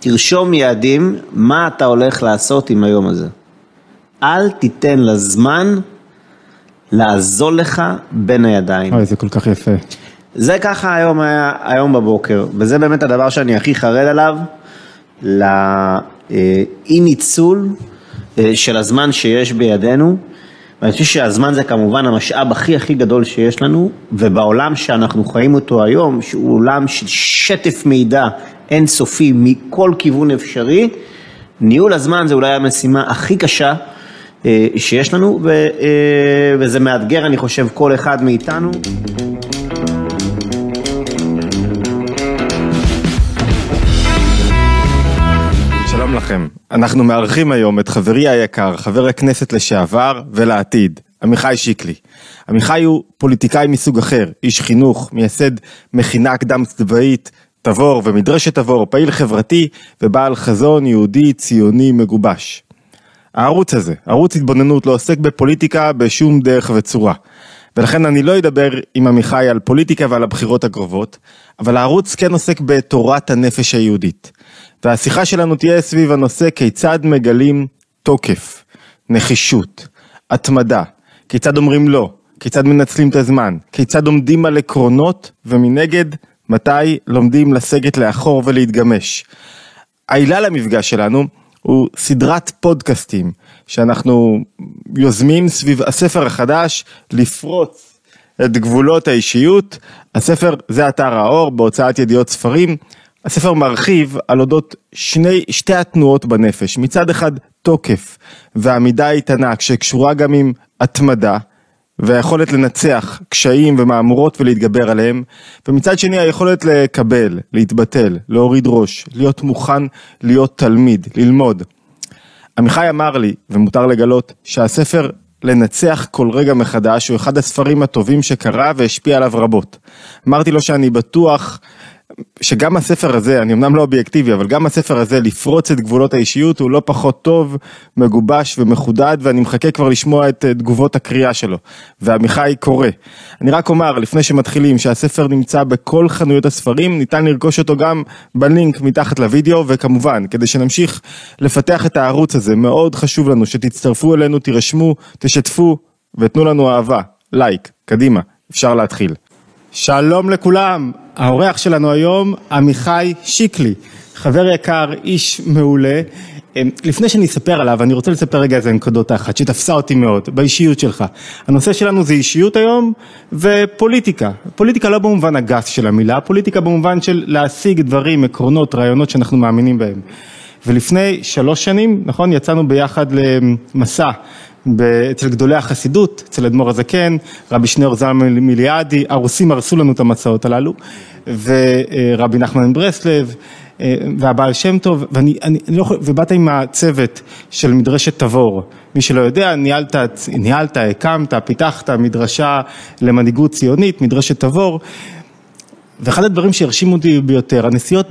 תרשום יעדים, מה אתה הולך לעשות עם היום הזה. אל תיתן לזמן לעזול לך בין הידיים. אוי, זה כל כך יפה. זה ככה היום היה, היום בבוקר, וזה באמת הדבר שאני הכי חרד עליו, לאי ניצול אה, של הזמן שיש בידינו. ואני חושב שהזמן זה כמובן המשאב הכי הכי גדול שיש לנו, ובעולם שאנחנו חיים אותו היום, שהוא עולם של שטף מידע אינסופי מכל כיוון אפשרי, ניהול הזמן זה אולי המשימה הכי קשה אה, שיש לנו, אה, וזה מאתגר אני חושב כל אחד מאיתנו. לכם, אנחנו מארחים היום את חברי היקר, חבר הכנסת לשעבר ולעתיד, עמיחי שיקלי. עמיחי הוא פוליטיקאי מסוג אחר, איש חינוך, מייסד מכינה קדם צבאית, תבור ומדרשת תבור, פעיל חברתי ובעל חזון יהודי ציוני מגובש. הערוץ הזה, ערוץ התבוננות, לא עוסק בפוליטיקה בשום דרך וצורה. ולכן אני לא אדבר עם עמיחי על פוליטיקה ועל הבחירות הקרובות, אבל הערוץ כן עוסק בתורת הנפש היהודית. והשיחה שלנו תהיה סביב הנושא כיצד מגלים תוקף, נחישות, התמדה, כיצד אומרים לא, כיצד מנצלים את הזמן, כיצד עומדים על עקרונות, ומנגד, מתי לומדים לסגת לאחור ולהתגמש. העילה למפגש שלנו הוא סדרת פודקאסטים שאנחנו יוזמים סביב הספר החדש לפרוץ את גבולות האישיות. הספר זה אתר האור בהוצאת ידיעות ספרים. הספר מרחיב על אודות שני, שתי התנועות בנפש, מצד אחד תוקף ועמידה איתנה שקשורה גם עם התמדה והיכולת לנצח קשיים ומהמורות ולהתגבר עליהם, ומצד שני היכולת לקבל, להתבטל, להוריד ראש, להיות מוכן להיות תלמיד, ללמוד. עמיחי אמר לי, ומותר לגלות, שהספר לנצח כל רגע מחדש הוא אחד הספרים הטובים שקרה והשפיע עליו רבות. אמרתי לו שאני בטוח שגם הספר הזה, אני אמנם לא אובייקטיבי, אבל גם הספר הזה, לפרוץ את גבולות האישיות, הוא לא פחות טוב, מגובש ומחודד, ואני מחכה כבר לשמוע את תגובות הקריאה שלו. ועמיחי קורא. אני רק אומר, לפני שמתחילים, שהספר נמצא בכל חנויות הספרים, ניתן לרכוש אותו גם בלינק מתחת לוידאו, וכמובן, כדי שנמשיך לפתח את הערוץ הזה, מאוד חשוב לנו שתצטרפו אלינו, תירשמו, תשתפו, ותנו לנו אהבה. לייק, קדימה, אפשר להתחיל. שלום לכולם, האורח שלנו היום עמיחי שיקלי, חבר יקר, איש מעולה. אמ, לפני שאני אספר עליו, אני רוצה לספר רגע איזה נקודות אחת שתפסה אותי מאוד, באישיות שלך. הנושא שלנו זה אישיות היום ופוליטיקה. פוליטיקה לא במובן הגס של המילה, פוליטיקה במובן של להשיג דברים, עקרונות, רעיונות שאנחנו מאמינים בהם. ולפני שלוש שנים, נכון, יצאנו ביחד למסע אצל גדולי החסידות, אצל אדמו"ר הזקן, רבי שניאור זלמן מיליאדי, הרוסים הרסו לנו את המסעות הללו, ורבי נחמן ברסלב, והבעל שם טוב, ואני, אני, אני לא יכול, ובאת עם הצוות של מדרשת תבור, מי שלא יודע, ניהלת, ניהלת, הקמת, פיתחת מדרשה למנהיגות ציונית, מדרשת תבור, ואחד הדברים שהרשימו אותי ביותר, הנסיעות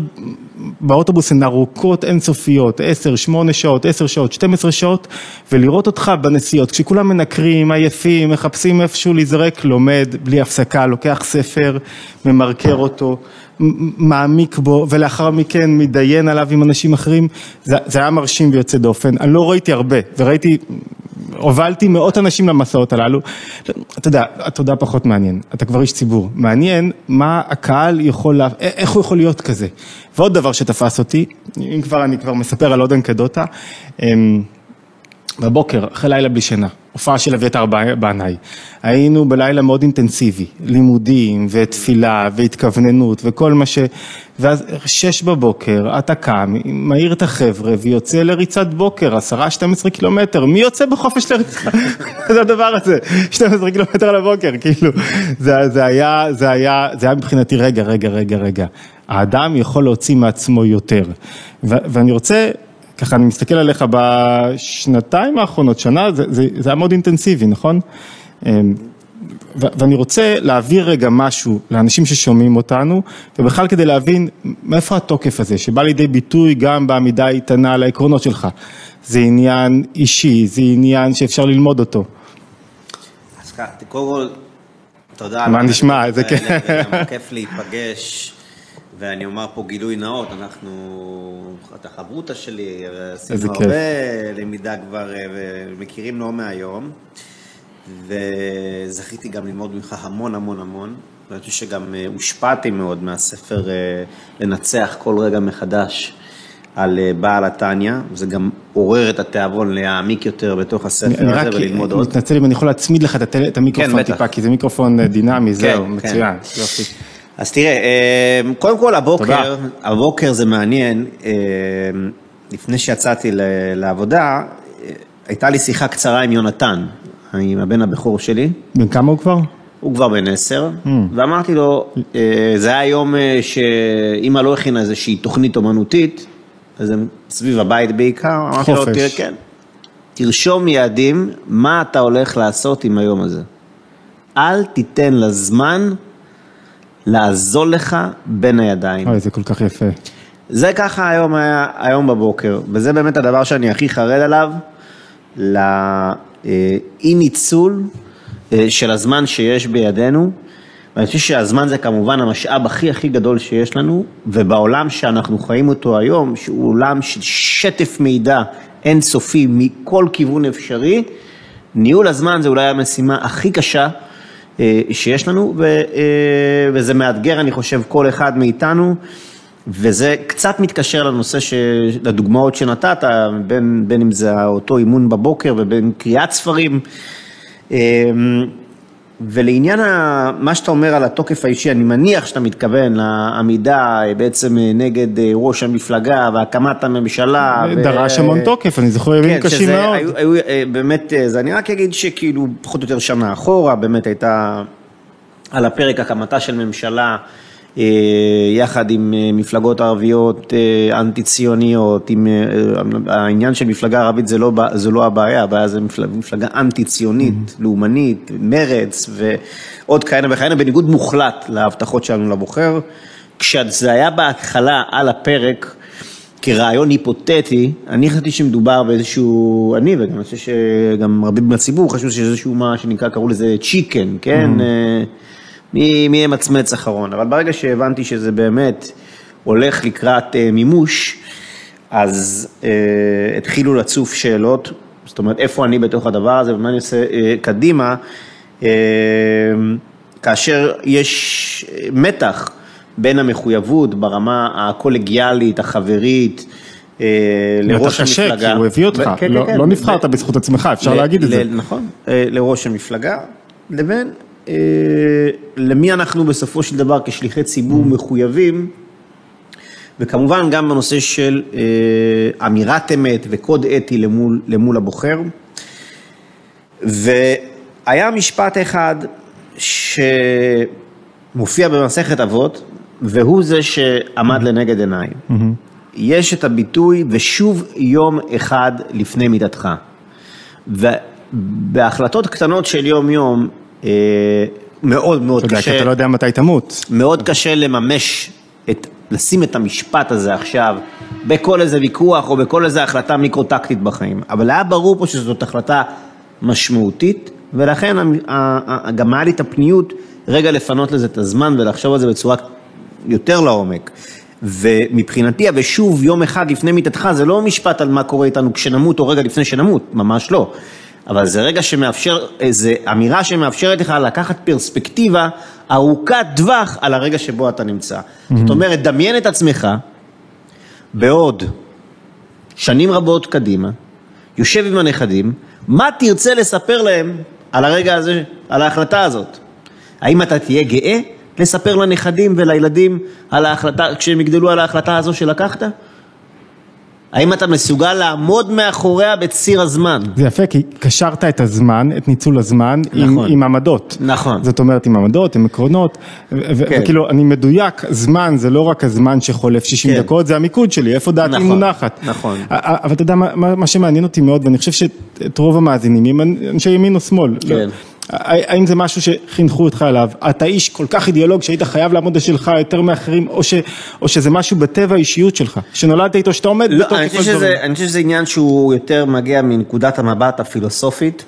באוטובוס הן ארוכות אינסופיות, 10, 8 שעות, 10 שעות, 12 שעות, ולראות אותך בנסיעות, כשכולם מנקרים, עייפים, מחפשים איפשהו להיזרק, לומד בלי הפסקה, לוקח ספר, ממרקר אותו, מעמיק בו, ולאחר מכן מתדיין עליו עם אנשים אחרים, זה, זה היה מרשים ויוצא דופן, אני לא ראיתי הרבה, וראיתי הובלתי מאות אנשים למסעות הללו, אתה יודע, התודה פחות מעניין, אתה כבר איש ציבור, מעניין מה הקהל יכול, איך הוא יכול להיות כזה. ועוד דבר שתפס אותי, אם כבר אני כבר מספר על עוד אנקדוטה, אמ, בבוקר, אחרי לילה בלי שינה, הופעה של אביתר בנאי, היינו בלילה מאוד אינטנסיבי, לימודים ותפילה והתכווננות וכל מה ש... ואז שש בבוקר אתה קם, מעיר את החבר'ה ויוצא לריצת בוקר, עשרה, 12 קילומטר, מי יוצא בחופש לריצה? זה הדבר הזה, 12 קילומטר לבוקר, כאילו, זה, זה היה, זה היה, זה היה מבחינתי, רגע, רגע, רגע, רגע, האדם יכול להוציא מעצמו יותר, ואני רוצה ככה אני מסתכל עליך בשנתיים האחרונות, שנה, זה, זה, זה היה מאוד אינטנסיבי, נכון? אמ, ואני רוצה להעביר רגע משהו לאנשים ששומעים אותנו, ובכלל כדי להבין מאיפה התוקף הזה, שבא לידי ביטוי גם בעמידה איתנה על העקרונות שלך. זה עניין אישי, זה עניין שאפשר ללמוד אותו. אז ככה, קודם כל, תודה. מה נשמע, זה כן. כיף להיפגש. ואני אומר פה גילוי נאות, אנחנו, את החברותא שלי, עשינו כיף. הרבה למידה כבר, אה, ומכירים לא מהיום, וזכיתי גם ללמוד ממך המון המון המון, ואני חושב שגם אה, הושפעתי מאוד מהספר אה, לנצח כל רגע מחדש. על בעל התניא, זה גם עורר את התיאבון להעמיק יותר בתוך הספר אני הזה וללמוד עוד. מתנצל אם אני יכול להצמיד לך את המיקרופון כן. טיפה, כי זה מיקרופון דינמי, זהו, כן. מצוין. אז תראה, אה, קודם כל הבוקר, תודה. הבוקר זה מעניין, אה, לפני שיצאתי לעבודה, אה, הייתה לי שיחה קצרה עם יונתן, עם הבן הבכור שלי, בן כמה הוא כבר? הוא כבר בן עשר, Hmm. ואמרתי לו, זה היה יום שאימא לא הכינה איזושהי תוכנית אומנותית, אז הם סביב הבית בעיקר, אמרתי לו. תראה, כן, תרשום יעדים, מה אתה הולך לעשות עם היום הזה. אל תיתן לזמן לעזול לך בין הידיים. אוי, זה כל כך יפה. זה ככה היום, היה, היום בבוקר, וזה באמת הדבר שאני הכי חרד עליו, לאי ניצול אה, של הזמן שיש בידינו. ואני חושב שהזמן זה כמובן המשאב הכי הכי גדול שיש לנו, ובעולם שאנחנו חיים אותו היום, שהוא עולם של שטף מידע אינסופי מכל כיוון אפשרי, ניהול הזמן זה אולי המשימה הכי קשה אה, שיש לנו, אה, וזה מאתגר, אני חושב, כל אחד מאיתנו, וזה קצת מתקשר לנושא, ש... לדוגמאות שנתת, בין, בין אם זה אותו אימון בבוקר ובין קריאת ספרים. ולעניין ה- מה שאתה אומר על התוקף האישי, אני מניח שאתה מתכוון לעמידה אה, בעצם אה, נגד אה, ראש המפלגה והקמת הממשלה. ו- דרש המון תוקף, אני זוכר ימים כן, קשים מאוד. היו, היו באמת, זה אני רק אגיד שכאילו פחות או יותר שנה אחורה, באמת הייתה על הפרק הקמתה של ממשלה יחד עם אה, מפלגות ערביות אה, אנטי ציוניות, עם, אה, העניין של מפלגה ערבית זה לא, זה לא הבעיה, הבעיה זה מפלגה, מפלגה אנטי ציונית, לאומנית, מרץ ועוד כהנה וכהנה, בניגוד מוחלט להבטחות שלנו לבוחר. כשזה היה בהתחלה על הפרק, כרעיון היפותטי, אני חשבתי שמדובר באיזשהו, אני וגם אני חושב שגם רבים בציבור חשבו שזה איזשהו מה שנקרא, קראו לזה צ'יקן, כן? אה, מי מי ימצמץ אחרון, אבל ברגע שהבנתי שזה באמת הולך לקראת אה, מימוש, אז אה, התחילו לצוף שאלות, זאת אומרת, איפה אני בתוך הדבר הזה ומה אני עושה אה, קדימה, אה, כאשר יש מתח בין המחויבות ברמה הקולגיאלית, החברית, אה, לראש אתה קשה, המפלגה. כי הוא הביא אותך, כן, כן, לא- כן. לא נבחרת בזכות עצמך, אפשר ל- להגיד את זה. נכון, אה, לראש המפלגה, לבין אה, למי אנחנו בסופו של דבר כשליחי ציבור מחויבים, וכמובן גם בנושא של אה, אמירת אמת וקוד אתי למול, למול הבוחר. והיה משפט אחד שמופיע במסכת אבות, והוא זה שעמד לנגד עיניי. יש את הביטוי, ושוב יום אחד לפני מיתתך. ובהחלטות קטנות של יום-יום, אה, מאוד מאוד אתה יודע, כי קשה, אתה לא יודע מתי תמות. מאוד קשה לממש, את, לשים את המשפט הזה עכשיו בכל איזה ויכוח או בכל איזה החלטה מיקרו-טקטית בחיים. אבל היה ברור פה שזאת החלטה משמעותית, ולכן גם היה לי את הפניות רגע לפנות לזה את הזמן ולחשוב על זה בצורה יותר לעומק. ומבחינתי, ושוב, יום אחד לפני מיתתך, זה לא משפט על מה קורה איתנו כשנמות או רגע לפני שנמות, ממש לא. אבל זה רגע שמאפשר, זו אמירה שמאפשרת לך לקחת פרספקטיבה ארוכת טווח על הרגע שבו אתה נמצא. זאת אומרת, דמיין את עצמך בעוד שנים רבות קדימה, יושב עם הנכדים, מה תרצה לספר להם על הרגע הזה, על ההחלטה הזאת? האם אתה תהיה גאה לספר לנכדים ולילדים על ההחלטה, כשהם יגדלו על ההחלטה הזו שלקחת? האם אתה מסוגל לעמוד מאחוריה בציר הזמן? זה יפה, כי קשרת את הזמן, את ניצול הזמן, עם, נכון. עם עמדות. נכון. זאת אומרת, עם עמדות, עם עקרונות, ו- ו- כן. וכאילו, אני מדויק, זמן זה לא רק הזמן שחולף 60 כן. דקות, זה המיקוד שלי, איפה דעתי נכון, מונחת. נכון. אבל אתה יודע, מה, מה- מה שמעניין אותי מאוד, ואני חושב שאת רוב המאזינים, הם אנשי ימין או שמאל. כן. לא- האם זה משהו שחינכו אותך אליו? אתה איש כל כך אידיאולוג שהיית חייב לעמוד לשלך יותר מאחרים, או, ש, או שזה משהו בטבע האישיות שלך, שנולדת איתו, שאתה עומד לא, בתוקף אני חושב, שזה, אני חושב שזה עניין שהוא יותר מגיע מנקודת המבט הפילוסופית,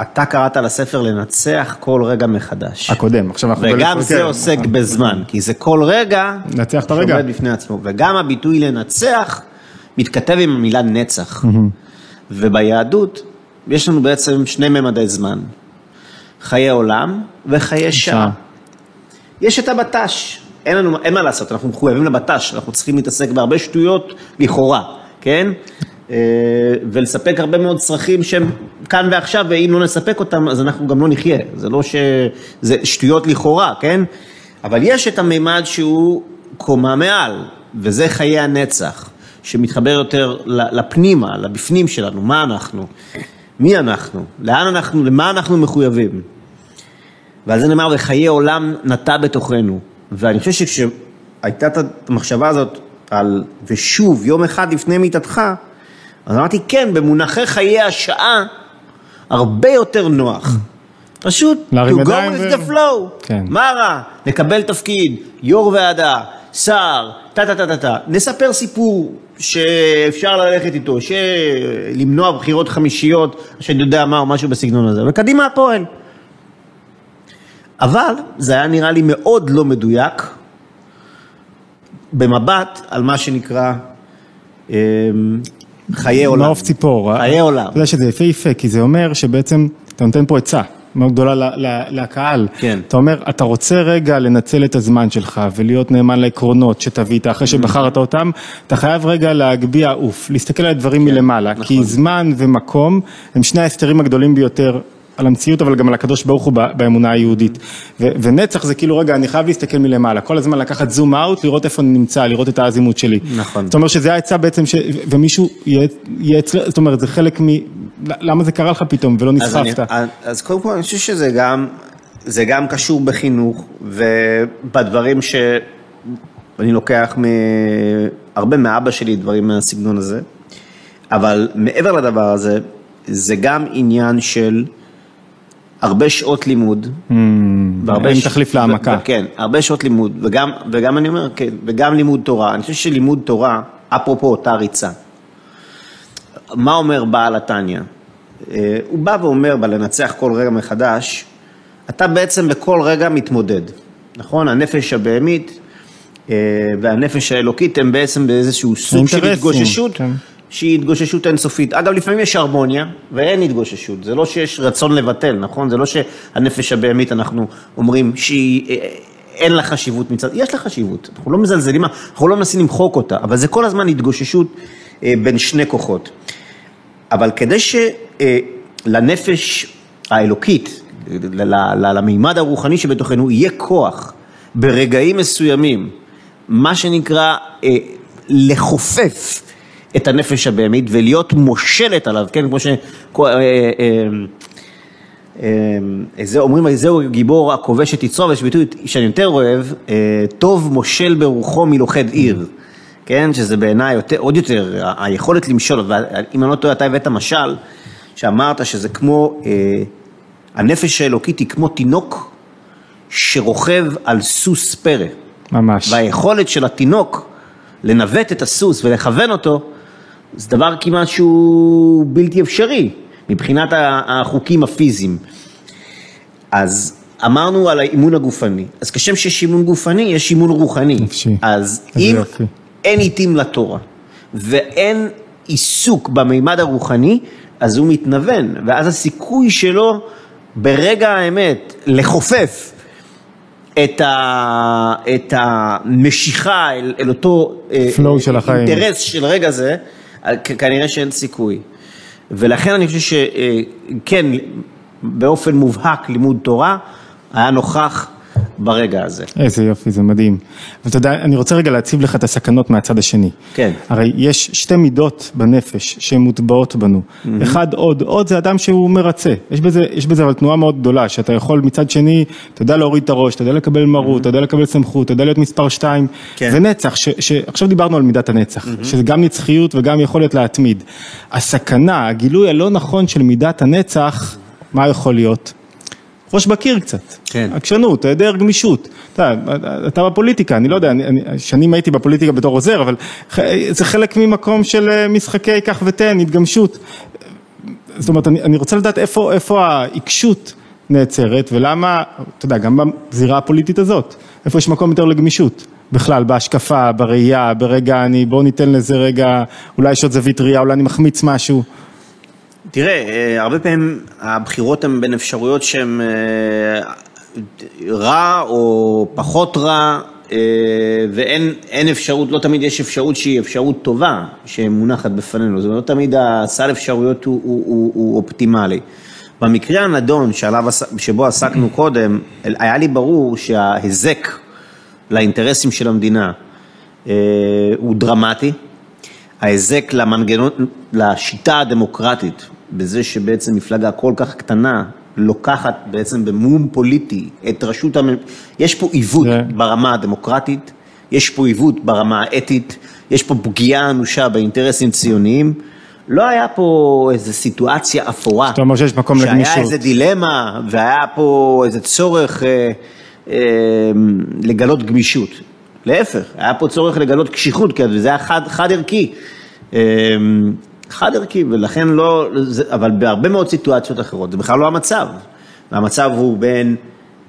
אתה קראת לספר לנצח כל רגע מחדש. הקודם, עכשיו אנחנו... וגם זה עוסק בזמן, כי זה כל רגע לנצח את הרגע. שעומד בפני עצמו. וגם הביטוי לנצח מתכתב עם המילה נצח. וביהדות יש לנו בעצם שני ממדי זמן, חיי עולם וחיי שעה. שעה. יש את הבט"ש, אין לנו, אין מה לעשות, אנחנו מחויבים לבט"ש, אנחנו צריכים להתעסק בהרבה שטויות לכאורה, כן? אה, ולספק הרבה מאוד צרכים שהם כאן ועכשיו, ואם לא נספק אותם, אז אנחנו גם לא נחיה. זה לא ש... זה שטויות לכאורה, כן? אבל יש את המימד שהוא קומה מעל, וזה חיי הנצח, שמתחבר יותר לפנימה, לבפנים שלנו, מה אנחנו, מי אנחנו, לאן אנחנו, למה אנחנו מחויבים. ועל זה נאמר, וחיי עולם נטע בתוכנו. ואני חושב שכשהייתה את המחשבה הזאת על, ושוב, יום אחד לפני מיתתך, אז אמרתי, כן, במונחי חיי השעה, הרבה יותר נוח. פשוט, to go with the flow. כן. מה רע? לקבל תפקיד, יו"ר ועדה, שר, טה טה טה טה טה. נספר סיפור שאפשר ללכת איתו, שלמנוע בחירות חמישיות, שאני יודע מה, או משהו בסגנון הזה, וקדימה הפועל. אבל זה היה נראה לי מאוד לא מדויק במבט על מה שנקרא אמ, חיי עולם. מעוף ציפור. חיי עולם. אתה יודע שזה יפהפה, כי זה אומר שבעצם אתה נותן פה עצה מאוד גדולה לקהל. כן. אתה אומר, אתה רוצה רגע לנצל את הזמן שלך ולהיות נאמן לעקרונות שתבית אחרי שבחרת אותם, אתה חייב רגע להגביה עוף, להסתכל על הדברים מלמעלה, כי נכון. זמן ומקום הם שני ההסתרים הגדולים ביותר. על המציאות אבל גם על הקדוש ברוך הוא באמונה היהודית. ו- ונצח זה כאילו רגע אני חייב להסתכל מלמעלה, כל הזמן לקחת זום אאוט, לראות איפה אני נמצא, לראות את האזימות שלי. נכון. זאת אומרת שזה העצה בעצם, ש... ומישהו יהיה, אצלו, זאת אומרת זה חלק מ... למה זה קרה לך פתאום ולא אז, אני, נסחפת? אז קודם כל אני חושב שזה גם, זה גם קשור בחינוך ובדברים שאני לוקח הרבה מאבא שלי, דברים מהסגנון הזה, אבל מעבר לדבר הזה, זה גם עניין של הרבה שעות לימוד. אין ש- תחליף להעמקה. כן, הרבה שעות לימוד, וגם, וגם אני אומר, כן, וגם לימוד תורה. אני חושב שלימוד תורה, אפרופו אותה ריצה, מה אומר בעל התניא? אה, הוא בא ואומר בלנצח כל רגע מחדש, אתה בעצם בכל רגע מתמודד, נכון? הנפש הבהמית אה, והנפש האלוקית הם בעצם באיזשהו סוג של התגוששות, כן. שהיא התגוששות אינסופית. אגב, לפעמים יש הרמוניה ואין התגוששות, זה לא שיש רצון לבטל, נכון? זה לא שהנפש הבהמית, אנחנו אומרים שהיא... אה, אין לה חשיבות מצד, יש לה חשיבות, אנחנו לא מזלזלים, אנחנו לא מנסים למחוק אותה, אבל זה כל הזמן התגוששות אה, בין שני כוחות. אבל כדי שלנפש האלוקית, למימד הרוחני שבתוכנו, יהיה כוח ברגעים מסוימים, מה שנקרא אה, לכופף את הנפש הבהמית ולהיות מושלת עליו, כן, כמו ש... אה, אה, אה, זה אומרים, זהו גיבור הכובש את יצרו, ויש ביטוי שאני יותר אוהב, אה, טוב מושל ברוחו מלוכד עיר, כן, שזה בעיניי עוד יותר, היכולת למשול, ואם אני לא טועה, אתה הבאת משל, שאמרת שזה כמו, אה, הנפש האלוקית היא כמו תינוק שרוכב על סוס פרא. ממש. והיכולת של התינוק לנווט את הסוס ולכוון אותו, זה דבר כמעט שהוא בלתי אפשרי מבחינת החוקים הפיזיים. אז אמרנו על האימון הגופני, אז כשם שיש אימון גופני, יש אימון רוחני. נפשי. אז אם יופי. אין עיתים לתורה ואין עיסוק במימד הרוחני, אז הוא מתנוון, ואז הסיכוי שלו ברגע האמת לכופף את, ה, את המשיכה אל, אל אותו אה, Flow של החיים. אינטרס של רגע זה, אה, כנראה שאין סיכוי. ולכן אני חושב שכן, באופן מובהק לימוד תורה היה נוכח ברגע הזה. איזה יופי, זה מדהים. ואתה יודע, אני רוצה רגע להציב לך את הסכנות מהצד השני. כן. הרי יש שתי מידות בנפש שהן מוטבעות בנו. אחד עוד, עוד זה אדם שהוא מרצה. יש בזה, יש בזה אבל תנועה מאוד גדולה, שאתה יכול מצד שני, אתה יודע להוריד את הראש, אתה יודע לקבל מרות, אתה יודע לקבל סמכות, אתה יודע להיות מספר שתיים. כן. ונצח, ש, שעכשיו דיברנו על מידת הנצח, שזה גם נצחיות וגם יכולת להתמיד. הסכנה, הגילוי הלא נכון של מידת הנצח, מה יכול להיות? ראש בקיר קצת, כן. עקשנות, היעדר גמישות, אתה, אתה בפוליטיקה, אני לא יודע, אני, אני, שנים הייתי בפוליטיקה בתור עוזר, אבל זה חלק ממקום של אה, משחקי קח ותן, התגמשות. זאת אומרת, אני, אני רוצה לדעת איפה, איפה העיקשות נעצרת ולמה, אתה יודע, גם בזירה הפוליטית הזאת, איפה יש מקום יותר לגמישות, בכלל, בהשקפה, בראייה, ברגע אני, בואו ניתן לזה רגע, אולי יש עוד זווית ראייה, אולי אני מחמיץ משהו. תראה, אה, הרבה פעמים הבחירות הן בין אפשרויות שהן אה, רע או פחות רע, אה, ואין אפשרות, לא תמיד יש אפשרות שהיא אפשרות טובה שמונחת בפנינו, זאת אומרת, לא תמיד הסל אפשרויות הוא, הוא, הוא, הוא אופטימלי. במקרה הנדון שעליו, שבו עסקנו קודם, היה לי ברור שההיזק לאינטרסים של המדינה הוא דרמטי. ההיזק למנגנון, לשיטה הדמוקרטית, בזה שבעצם מפלגה כל כך קטנה לוקחת בעצם במום פוליטי את רשות הממשלה, יש פה עיוות yeah. ברמה הדמוקרטית, יש פה עיוות ברמה האתית, יש פה פגיעה אנושה באינטרסים ציוניים. לא היה פה איזו סיטואציה אפורה, זאת אומרת שיש מקום לגמישות, שהיה איזה דילמה והיה פה איזה צורך אה, אה, לגלות גמישות. להפך, היה פה צורך לגלות קשיחות, כי זה היה חד, חד ערכי. אה, חד ערכי, ולכן לא, זה, אבל בהרבה מאוד סיטואציות אחרות זה בכלל לא המצב. המצב הוא בין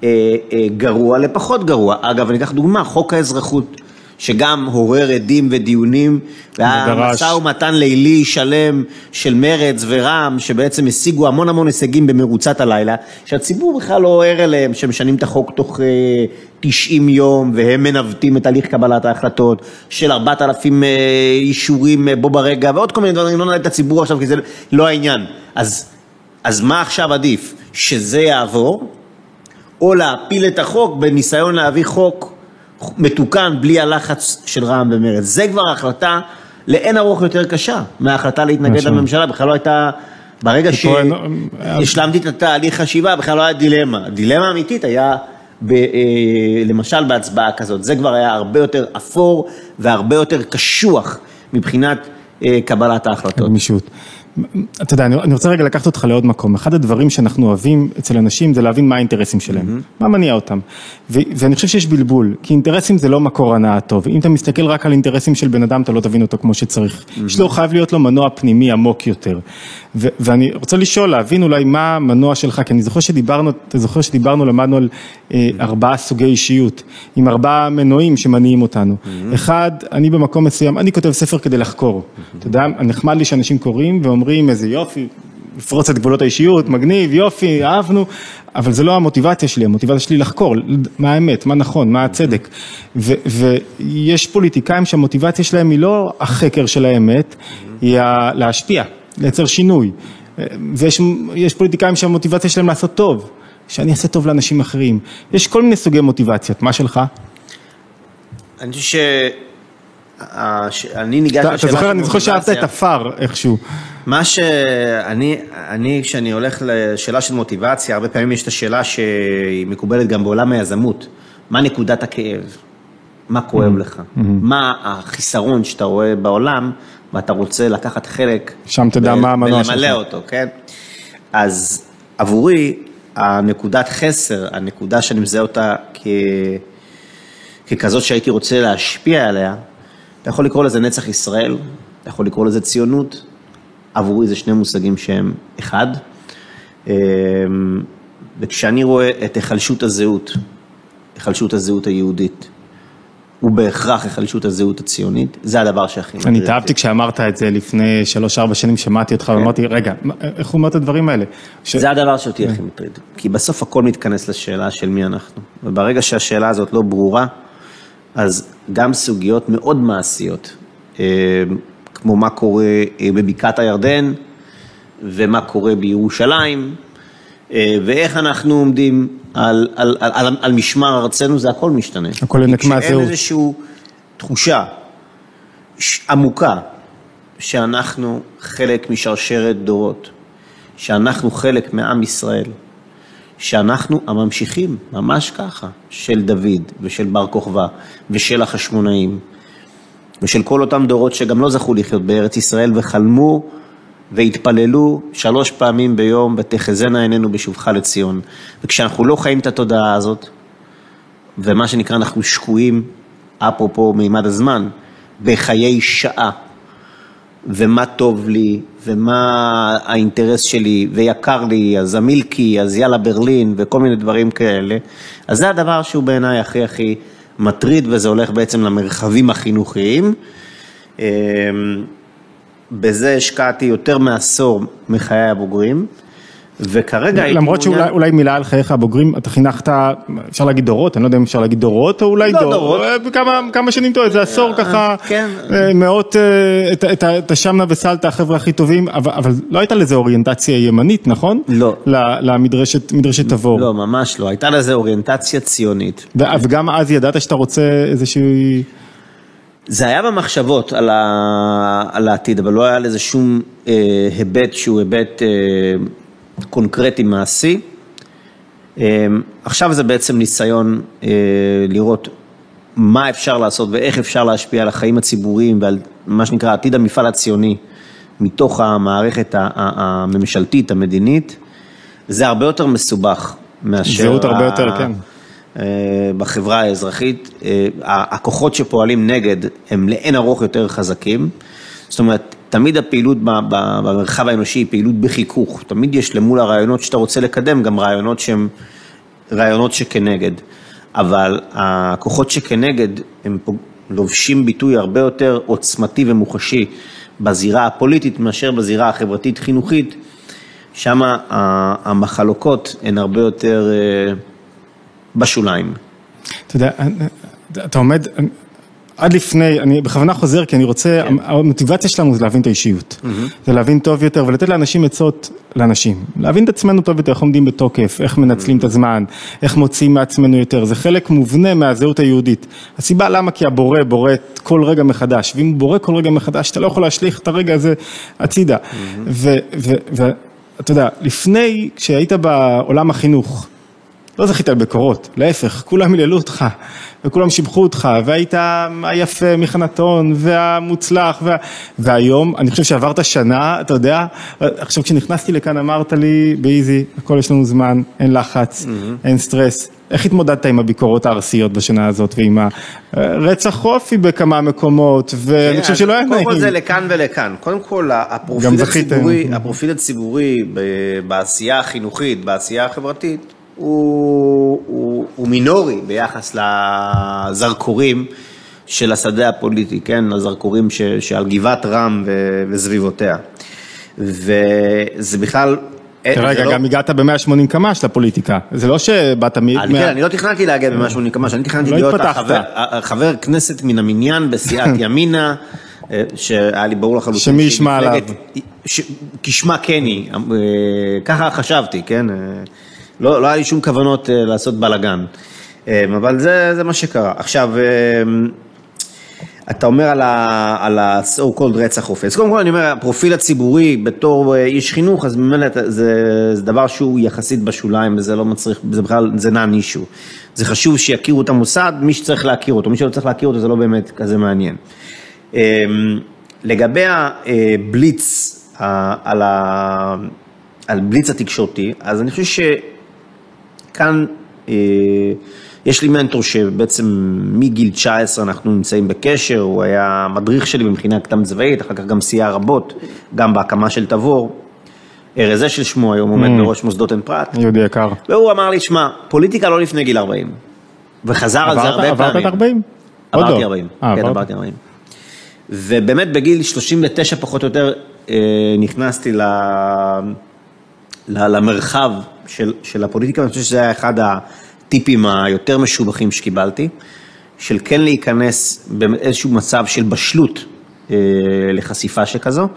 אה, אה, גרוע לפחות גרוע. אגב, אני אקח דוגמה, חוק האזרחות, שגם עורר עדים ודיונים, והיה משא ומתן לילי שלם של מרץ ורע"מ, שבעצם השיגו המון המון הישגים במרוצת הלילה, שהציבור בכלל לא ער אליהם, שמשנים את החוק תוך אה, 90 יום, והם מנווטים את הליך קבלת ההחלטות, של 4,000 אה, אישורים אה, בו ברגע, ועוד כל מיני דברים, לא נעלה את הציבור עכשיו, כי זה לא העניין. אז, אז מה עכשיו עדיף? שזה יעבור, או להפיל את החוק בניסיון להביא חוק מתוקן בלי הלחץ של רע"מ ומרצ. זה כבר החלטה לאין ארוך יותר קשה מההחלטה להתנגד לממשלה, בכלל לא הייתה, ברגע שהשלמתי את התהליך חשיבה, בכלל לא היה דילמה. דילמה אמיתית היה... ב, אה, למשל בהצבעה כזאת, זה כבר היה הרבה יותר אפור והרבה יותר קשוח מבחינת אה, קבלת ההחלטות. גמישות. אתה יודע, אני רוצה רגע לקחת אותך לעוד מקום. אחד הדברים שאנחנו אוהבים אצל אנשים זה להבין מה האינטרסים שלהם, mm-hmm. מה מניע אותם. ואני חושב שיש בלבול, כי אינטרסים זה לא מקור הנאה טוב. אם אתה מסתכל רק על אינטרסים של בן אדם, אתה לא תבין אותו כמו שצריך. Mm-hmm. יש לו, חייב להיות לו מנוע פנימי עמוק יותר. ו- ואני רוצה לשאול, להבין אולי מה המנוע שלך, כי אני זוכר שדיברנו, אתה זוכר שדיברנו, למדנו על אה, ארבעה סוגי אישיות, עם ארבעה מנועים שמניעים אותנו. Mm-hmm. אחד, אני במקום מסוים, אני כותב ספר כדי לחקור. Mm-hmm. אתה יודע, נחמד לי שאנשים קוראים ואומרים איזה יופי, לפרוץ את גבולות האישיות, מגניב, יופי, אהבנו, אבל זה לא המוטיבציה שלי, המוטיבציה שלי לחקור, מה האמת, מה נכון, מה הצדק. ו- ויש פוליטיקאים שהמוטיבציה שלהם היא לא החקר של האמת, היא להשפיע. לייצר שינוי. ויש פוליטיקאים שהמוטיבציה שלהם לעשות טוב, שאני אעשה טוב לאנשים אחרים. יש כל מיני סוגי מוטיבציות, מה שלך? אני חושב שאני ניגש לשאלה של מוטיבציה. אני זוכר שאהבת את עפר איכשהו. מה שאני, אני, כשאני הולך לשאלה של מוטיבציה, הרבה פעמים יש את השאלה שהיא מקובלת גם בעולם היזמות. מה נקודת הכאב? מה כואב mm-hmm. לך? Mm-hmm. מה החיסרון שאתה רואה בעולם? ואתה רוצה לקחת חלק, שם תדע מה המנוע שלך, ולמלא אותו, כן? אז עבורי, הנקודת חסר, הנקודה שאני מזהה אותה כ... ככזאת שהייתי רוצה להשפיע עליה, אתה יכול לקרוא לזה נצח ישראל, אתה יכול לקרוא לזה ציונות, עבורי זה שני מושגים שהם אחד. אמ, וכשאני רואה את היחלשות הזהות, היחלשות הזהות היהודית, הוא בהכרח היחלשות הזהות הציונית, זה הדבר שהכי מטריד. אני התאהבתי כשאמרת את זה לפני שלוש-ארבע שנים, שמעתי אותך ואמרתי, כן. רגע, איך הוא אומר את הדברים האלה? זה הדבר שאותי הכי מטריד, כי בסוף הכל מתכנס לשאלה של מי אנחנו, וברגע שהשאלה הזאת לא ברורה, אז גם סוגיות מאוד מעשיות, אה, כמו מה קורה אה, בבקעת הירדן, ומה קורה בירושלים, ואיך אנחנו עומדים על, על, על, על, על משמר ארצנו, זה הכל משתנה. הכל נקמת זהות. כשאין איזושהי תחושה עמוקה שאנחנו חלק משרשרת דורות, שאנחנו חלק מעם ישראל, שאנחנו הממשיכים, ממש ככה, של דוד ושל בר כוכבא ושל החשמונאים ושל כל אותם דורות שגם לא זכו לחיות בארץ ישראל וחלמו והתפללו שלוש פעמים ביום, ותחזינה עינינו בשובך לציון. וכשאנחנו לא חיים את התודעה הזאת, ומה שנקרא אנחנו שקועים, אפרופו מימד הזמן, בחיי שעה, ומה טוב לי, ומה האינטרס שלי, ויקר לי, אז המילקי, אז יאללה ברלין, וכל מיני דברים כאלה. אז זה הדבר שהוא בעיניי הכי הכי מטריד, וזה הולך בעצם למרחבים החינוכיים. בזה השקעתי יותר מעשור מחיי הבוגרים, וכרגע הייתי למרות שאולי אולי מילה על חייך הבוגרים, אתה חינכת, אפשר להגיד דורות, אני לא יודע אם אפשר להגיד דורות או אולי לא דור, דורות. אה, כמה, כמה שנים טוב, איזה עשור ככה, כן. אה, מאות, אה, את, את, את השמנה וסלטה, החבר'ה הכי טובים, אבל, אבל לא הייתה לזה אוריינטציה ימנית, נכון? לא. למדרשת מדרשת תבור. לא, ממש לא, הייתה לזה אוריינטציה ציונית. וגם אז ידעת שאתה רוצה איזושהי... זה היה במחשבות על, ה... על העתיד, אבל לא היה לזה שום אה, היבט שהוא היבט אה, קונקרטי מעשי. אה, עכשיו זה בעצם ניסיון אה, לראות מה אפשר לעשות ואיך אפשר להשפיע על החיים הציבוריים ועל מה שנקרא עתיד המפעל הציוני מתוך המערכת הממשלתית, המדינית. זה הרבה יותר מסובך מאשר... זהות הרבה ה- יותר, כן. אה, בחברה האזרחית, אה, הכוחות שפועלים נגד הם לאין ארוך יותר חזקים. זאת אומרת, תמיד הפעילות במרחב האנושי היא פעילות בחיכוך. תמיד יש למול הרעיונות שאתה רוצה לקדם גם רעיונות שהם רעיונות שכנגד. אבל הכוחות שכנגד הם לובשים ביטוי הרבה יותר עוצמתי ומוחשי בזירה הפוליטית מאשר בזירה החברתית-חינוכית. שם המחלוקות הן הרבה יותר אה, בשוליים. אתה יודע, אתה עומד, עד לפני, אני בכוונה חוזר כי אני רוצה, כן. המוטיבציה שלנו זה להבין את האישיות, זה להבין טוב יותר ולתת לאנשים עצות לאנשים, להבין את עצמנו טוב יותר, איך עומדים בתוקף, איך מנצלים את הזמן, איך מוציאים מעצמנו יותר, זה חלק מובנה מהזהות היהודית. הסיבה למה כי הבורא בורא כל רגע מחדש, ואם הוא בורא כל רגע מחדש, אתה לא יכול להשליך את הרגע הזה הצידה. ואתה יודע, לפני, כשהיית בעולם החינוך, לא זכית על ביקורות, להפך, כולם היללו אותך, וכולם שיבחו אותך, והיית היפה מחנתון, והמוצלח, וה... והיום, אני חושב שעברת שנה, אתה יודע, עכשיו כשנכנסתי לכאן אמרת לי, באיזי, הכל יש לנו זמן, אין לחץ, אין סטרס. איך התמודדת עם הביקורות הארסיות בשנה הזאת ועם הרצח אופי בכמה מקומות, ואני חושב שלא היה נעים. קודם כל זה לכאן ולכאן. קודם כל, הפרופיל. הציבורי, הפרופיל הציבורי בעשייה החינוכית, בעשייה החברתית, הוא, הוא, הוא מינורי ביחס לזרקורים של השדה הפוליטי, כן? הזרקורים ש, שעל גבעת רם ו, וסביבותיה. וזה בכלל... זה רגע, לא- גם הגעת ב-180 קמ"ש לפוליטיקה, זה לא שבאת מ... אני, כן, אני לא תכננתי להגיע במשהו נקמה, אני תכננתי לא להיות. החבר, החבר כנסת מן המניין בסיעת ימינה, אה, שהיה לי ברור לחלוטין. שמי ישמע עליו. כשמה כן היא, אה, ככה חשבתי, כן? לא, לא היה לי שום כוונות אה, לעשות בלאגן, אה, אבל זה, זה מה שקרה. עכשיו, אה, אתה אומר על ה-so called רצח אופי. אז קודם כל אני אומר, הפרופיל הציבורי בתור איש חינוך, אז ממילא זה, זה דבר שהוא יחסית בשוליים, וזה לא מצריך, זה בכלל, זה נע אישו. זה חשוב שיכירו את המוסד, מי שצריך להכיר אותו, מי שלא צריך להכיר אותו זה לא באמת כזה מעניין. אה, לגבי הבליץ, על, ה, על בליץ התקשורתי, אז אני חושב שכאן אה, יש לי מנטור שבעצם מגיל 19 אנחנו נמצאים בקשר, הוא היה מדריך שלי במכינה קדם צבאית, אחר כך גם סייע רבות, גם בהקמה של תבור. ארז אשל שמו היום עומד בראש מוסדות עין פרת, יהודי יקר. והוא אמר לי, שמע, פוליטיקה לא לפני גיל 40. וחזר על זה עברת- הרבה עברת פעמים. את 40? עוד עברתי לא. 40, אה, כן, עברת. עברתי 40. ובאמת בגיל 39 פחות או יותר אה, נכנסתי ל... ל- למרחב של, של הפוליטיקה, ואני חושב שזה היה אחד הטיפים היותר משובחים שקיבלתי, של כן להיכנס באיזשהו מצב של בשלות אה, לחשיפה שכזו,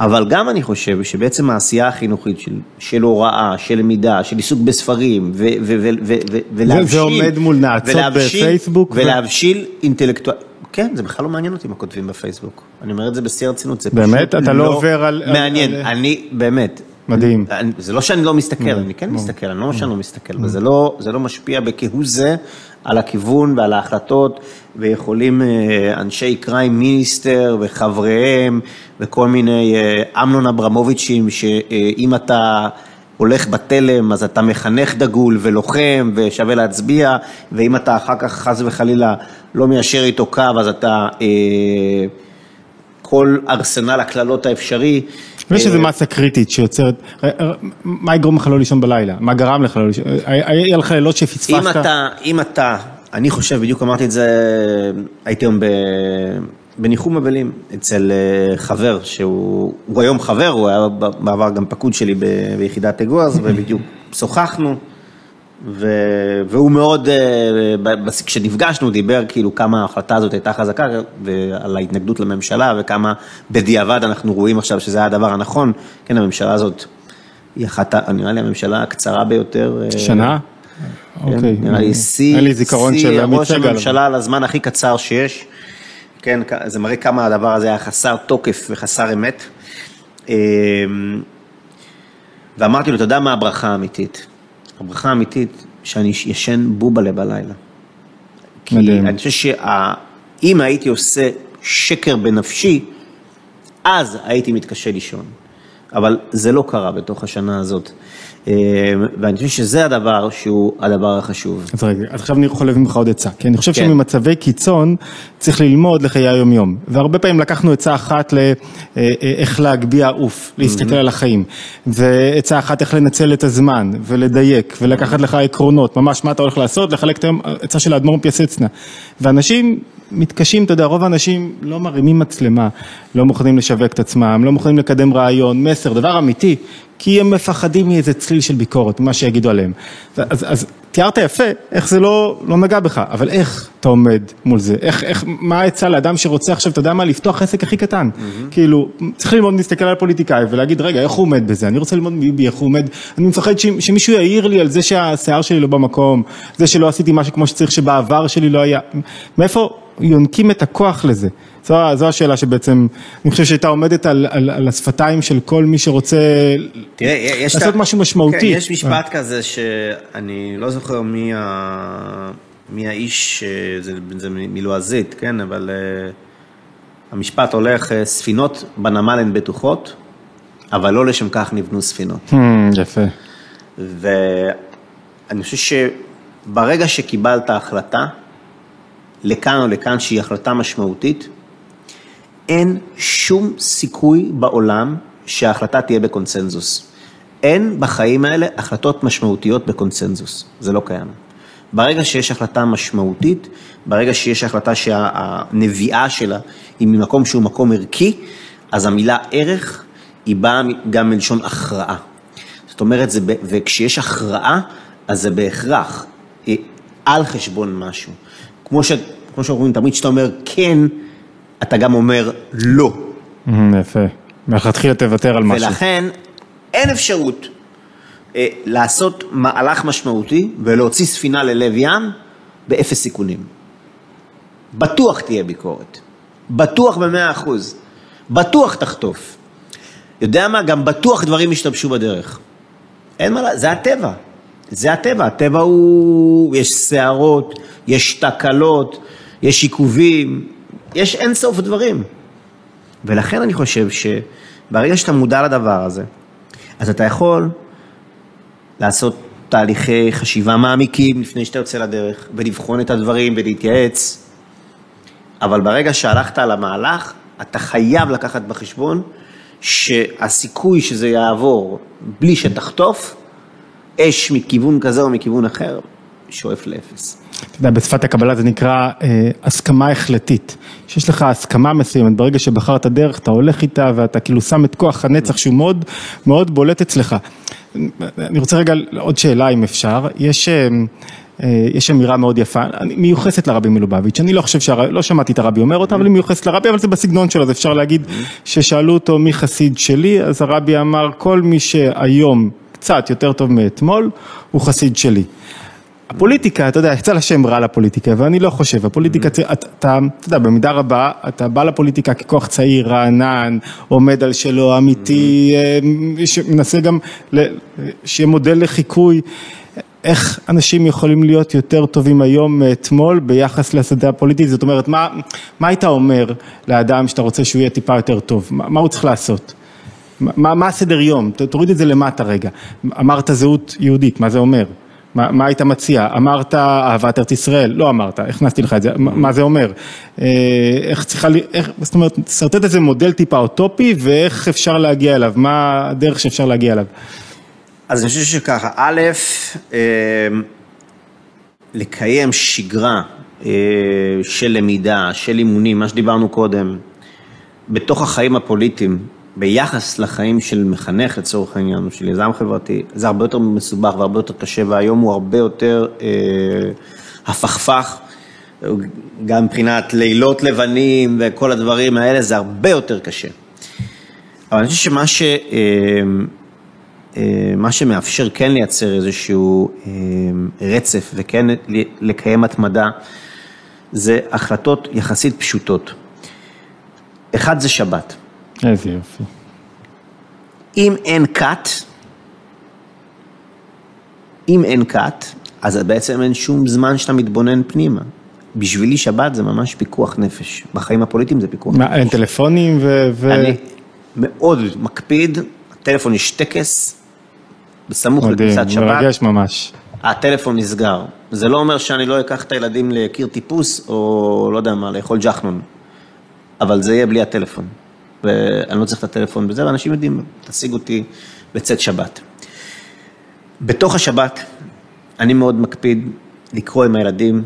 אבל גם אני חושב שבעצם העשייה החינוכית של, של הוראה, של למידה, של עיסוק בספרים, ו, ו, ו, ו, ו, ולהבשיל, זה עומד מול נאצות ולהבשיל- בפייסבוק ו- ולהבשיל אינטלקטואל, כן, זה בכלל לא מעניין אותי מה כותבים בפייסבוק, אני אומר את זה בשיא הרצינות, זה באמת? פשוט אתה לא עובר על- על- מעניין, על- אני באמת. מדהים. אני, זה לא שאני לא מסתכל, אני כן מסתכל, אני לא אומר שאני לא מסתכל, וזה לא, זה לא משפיע בכהוא זה על הכיוון ועל ההחלטות, ויכולים אה, אנשי קריים מיניסטר וחבריהם, וכל מיני אה, אמנון אברמוביצ'ים, שאם אתה הולך בתלם, אז אתה מחנך דגול ולוחם ושווה להצביע, ואם אתה אחר כך חס וחלילה לא מיישר איתו קו, אז אתה... אה, כל ארסנל הקללות האפשרי. יש איזה אה, מסה קריטית שיוצרת, אה, אה, מה יגרום לך לא לישון בלילה? מה גרם לך לא לישון? היה לך לילות שפספסת? אם אתה, אם אתה, אני חושב, בדיוק אמרתי את זה, הייתי היום בניחום אבלים אצל חבר, שהוא הוא היום חבר, הוא היה בעבר גם פקוד שלי ביחידת אגוז, ובדיוק שוחחנו, ו, והוא מאוד, אה, כשנפגשנו, דיבר כאילו כמה ההחלטה הזאת הייתה חזקה, ועל ההתנגדות לממשלה, וכמה בדיעבד אנחנו רואים עכשיו שזה היה הדבר הנכון, כן, הממשלה הזאת היא אחת, נראה לי הממשלה הקצרה ביותר. אה, שנה? כן, אוקיי. נראה לי שיא, שיא ראש. הממשלה על הזמן הכי קצר שיש. כן, זה מראה כמה הדבר הזה היה חסר תוקף וחסר אמת. אמ, ואמרתי לו, אתה יודע מה הברכה האמיתית? הברכה האמיתית, שאני ישן בובלה בלילה. כי מדהים. אני חושב שאם הייתי עושה שקר בנפשי, אז הייתי מתקשה לישון. אבל זה לא קרה בתוך השנה הזאת. אמ, ואני חושב שזה הדבר שהוא הדבר החשוב. אז רגע, אז עכשיו אני להביא ממך עוד עצה, כי אני חושב כן. שממצבי קיצון צריך ללמוד לחיי היום-יום, והרבה פעמים לקחנו עצה אחת לאיך להגביה עוף, להסתכל על החיים, ועצה אחת איך לנצל את הזמן, ולדייק, ולקחת לך עקרונות, ממש מה אתה הולך לעשות, לחלק את היום, עצה של האדמו"ר פיאסצנה, ואנשים מתקשים, אתה יודע, רוב האנשים לא מרימים מצלמה, לא מוכנים לשווק את עצמם, לא מוכנים לקדם רעיון, מסר, דבר אמיתי, כי הם מפחדים מאיזה צליל של ביקורת, ממה שיגידו עליהם. אז, אז תיארת יפה, איך זה לא, לא נגע בך, אבל איך אתה עומד מול זה? איך, איך, מה העצה לאדם שרוצה עכשיו, אתה יודע מה, לפתוח עסק הכי קטן? Mm-hmm. כאילו, צריך ללמוד להסתכל על פוליטיקאי ולהגיד, רגע, איך הוא עומד בזה? אני רוצה ללמוד מביבי, איך הוא עומד, אני מפחד ש, שמישהו יעיר לי על זה שהשיער שלי לא במקום, זה שלא עשיתי משהו כמו שצריך, שבעבר שלי לא היה. מאיפה יונקים את הכוח לזה? זו, זו השאלה שבעצם, אני חושב שהייתה עומדת על, על, על השפתיים של כל מי שרוצה תראה, יש... לעשות ה- משהו משמעותי. כן, יש משפט כזה שאני לא זוכר מי, ה... מי האיש, אה, זה, זה מלועזית, כן, אבל uh, המשפט הולך, אה, ספינות בנמל הן בטוחות, אבל לא לשם כך נבנו ספינות. Hmm, יפה. ואני חושב שברגע שקיבלת החלטה, לכאן או לכאן, שהיא החלטה משמעותית, אין שום סיכוי בעולם שההחלטה תהיה בקונצנזוס. אין בחיים האלה החלטות משמעותיות בקונצנזוס, זה לא קיים. ברגע שיש החלטה משמעותית, ברגע שיש החלטה שהנביאה שלה היא ממקום שהוא מקום ערכי, אז המילה ערך היא באה גם מלשון הכרעה. זאת אומרת, זה, וכשיש הכרעה, אז זה בהכרח אה, על חשבון משהו. כמו, ש, כמו שאומרים תמיד, כשאתה אומר כן, אתה גם אומר לא. Hmm, יפה. מלכתחילה תוותר על משהו. ולכן אין אפשרות אה, לעשות מהלך משמעותי ולהוציא ספינה ללב ים באפס סיכונים. בטוח תהיה ביקורת, בטוח במאה אחוז, בטוח תחטוף. יודע מה? גם בטוח דברים ישתבשו בדרך. אין מה, לה- זה הטבע, זה הטבע, הטבע הוא, יש סערות, יש תקלות, יש עיכובים, יש אין סוף דברים. ולכן אני חושב שברגע שאתה מודע לדבר הזה, אז אתה יכול לעשות תהליכי חשיבה מעמיקים לפני שאתה יוצא לדרך, ולבחון את הדברים ולהתייעץ, אבל ברגע שהלכת על המהלך, אתה חייב לקחת בחשבון שהסיכוי שזה יעבור בלי שתחטוף אש מכיוון כזה או מכיוון אחר, שואף לאפס. אתה יודע, בשפת הקבלה זה נקרא אה, הסכמה החלטית. שיש לך הסכמה מסוימת, ברגע שבחרת דרך, אתה הולך איתה ואתה כאילו שם את כוח הנצח שהוא מאוד מאוד בולט אצלך. אני רוצה רגע עוד שאלה אם אפשר. יש... אה, אה, יש אמירה מאוד יפה, מיוחסת לרבי מלובביץ', אני לא חושב, שהר... לא שמעתי את הרבי אומר אותה, אבל היא מיוחסת לרבי, אבל זה בסגנון שלו, אז אפשר להגיד ששאלו אותו מי חסיד שלי, אז הרבי אמר, כל מי שהיום קצת יותר טוב מאתמול, הוא חסיד שלי. הפוליטיקה, אתה יודע, יצא לה שם רע לפוליטיקה, ואני לא חושב, הפוליטיקה, אתה, אתה, אתה יודע, במידה רבה, אתה בא לפוליטיקה ככוח צעיר, רענן, עומד על שלו, אמיתי, אה, שמנסה גם, שיהיה מודל לחיקוי. איך אנשים יכולים להיות יותר טובים היום מאתמול ביחס לשדה הפוליטי? זאת אומרת, מה, מה היית אומר לאדם שאתה רוצה שהוא יהיה טיפה יותר טוב? מה, מה הוא צריך לעשות? מה, מה הסדר יום? תוריד את זה למטה רגע. אמרת זהות יהודית, מה זה אומר? מה, מה היית מציע? אמרת אהבת ארץ ישראל, לא אמרת, הכנסתי לך את זה, מה, זה אומר? אה, איך צריכה, איך, זאת אומרת, שרטט איזה מודל טיפה אוטופי ואיך אפשר להגיע אליו, מה הדרך שאפשר להגיע אליו? אז אני חושב שככה, א', אה, לקיים שגרה אה, של למידה, של אימונים, מה שדיברנו קודם, בתוך החיים הפוליטיים, ביחס לחיים של מחנך לצורך העניין, או של יזם חברתי, זה הרבה יותר מסובך והרבה יותר קשה, והיום הוא הרבה יותר אה, הפכפך, גם מבחינת לילות לבנים וכל הדברים האלה, זה הרבה יותר קשה. אבל אני חושב שמה ש... אה, אה, מה שמאפשר כן לייצר איזשהו אה, רצף וכן לקיים התמדה, זה החלטות יחסית פשוטות. אחד זה שבת. איזה יופי. אם אין כת, אם אין כת, אז בעצם אין שום זמן שאתה מתבונן פנימה. בשבילי שבת זה ממש פיקוח נפש. בחיים הפוליטיים זה פיקוח מה, אין טלפונים ו... ו... אני מאוד מקפיד, הטלפון יש טקס, בסמוך מדהים, לכניסת שבת, מרגש ממש. הטלפון נסגר. זה לא אומר שאני לא אקח את הילדים לקיר טיפוס, או לא יודע מה, לאכול ג'חנון, אבל זה יהיה בלי הטלפון. ואני לא צריך את הטלפון בזה, ואנשים יודעים, תשיג אותי בצאת שבת. בתוך השבת, אני מאוד מקפיד לקרוא עם הילדים,